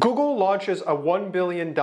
Google launches a $1 billion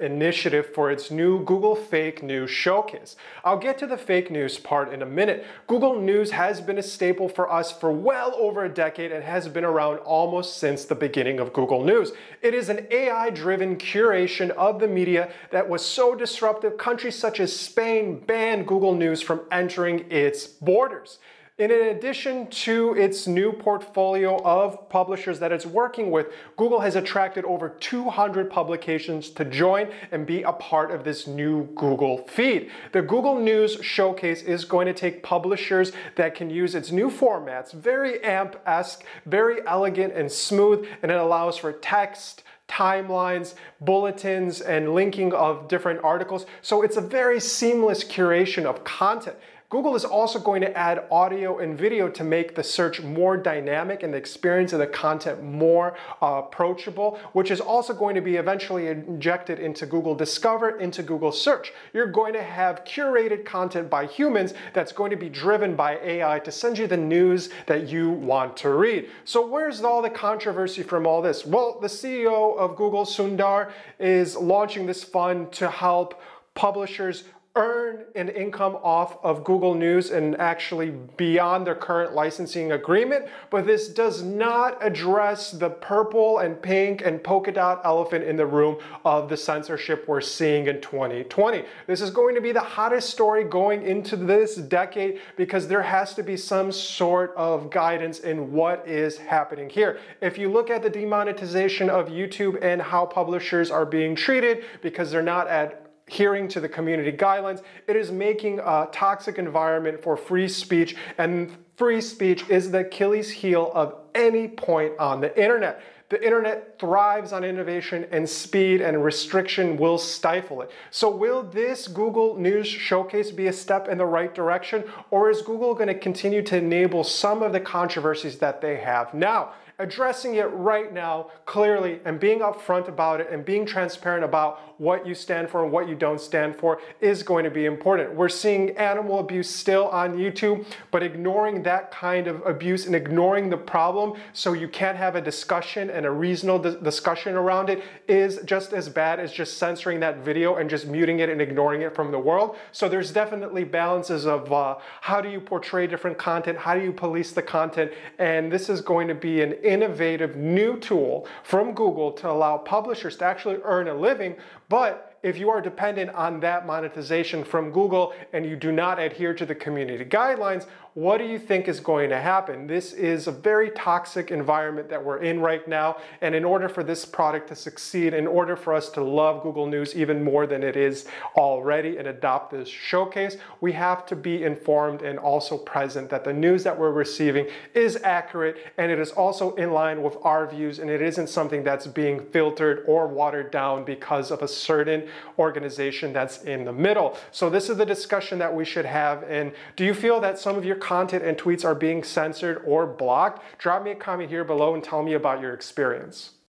initiative for its new Google Fake News Showcase. I'll get to the fake news part in a minute. Google News has been a staple for us for well over a decade and has been around almost since the beginning of Google News. It is an AI driven curation of the media that was so disruptive, countries such as Spain banned Google News from entering its borders. In addition to its new portfolio of publishers that it's working with, Google has attracted over 200 publications to join and be a part of this new Google feed. The Google News Showcase is going to take publishers that can use its new formats, very AMP-esque, very elegant and smooth, and it allows for text, timelines, bulletins, and linking of different articles. So it's a very seamless curation of content. Google is also going to add audio and video to make the search more dynamic and the experience of the content more uh, approachable, which is also going to be eventually injected into Google Discover, into Google Search. You're going to have curated content by humans that's going to be driven by AI to send you the news that you want to read. So where's all the controversy from all this? Well, the CEO of Google, Sundar, is launching this fund to help publishers earn an income off of Google News and actually beyond their current licensing agreement, but this does not address the purple and pink and polka dot elephant in the room of the censorship we're seeing in 2020. This is going to be the hottest story going into this decade because there has to be some sort of guidance in what is happening here. If you look at the demonetization of YouTube and how publishers are being treated because they're not at adhering to the community guidelines. It is making a toxic environment for free speech, and free speech is the Achilles heel of any point on the internet. The internet thrives on innovation and speed, and restriction will stifle it. So, will this Google News Showcase be a step in the right direction, or is Google going to continue to enable some of the controversies that they have now? addressing it right now clearly and being upfront about it and being transparent about what you stand for and what you don't stand for is going to be important. We're seeing animal abuse still on YouTube, but ignoring that kind of abuse and ignoring the problem so you can't have a discussion and a reasonable discussion around it is just as bad as just censoring that video and just muting it and ignoring it from the world. So there's definitely balances of uh, how do you portray different content, how do you police the content, and this is going to be an innovative new tool from Google to allow publishers to actually earn a living, but if you are dependent on that monetization from Google and you do not adhere to the community guidelines, what do you think is going to happen? This is a very toxic environment that we're in right now. And in order for this product to succeed, in order for us to love Google News even more than it is already and adopt this showcase, we have to be informed and also present that the news that we're receiving is accurate and it is also in line with our views and it isn't something that's being filtered or watered down because of a certain organization that's in the middle. So this is the discussion that we should have. And do you feel that some of your content and tweets are being censored or blocked? Drop me a comment here below and tell me about your experience.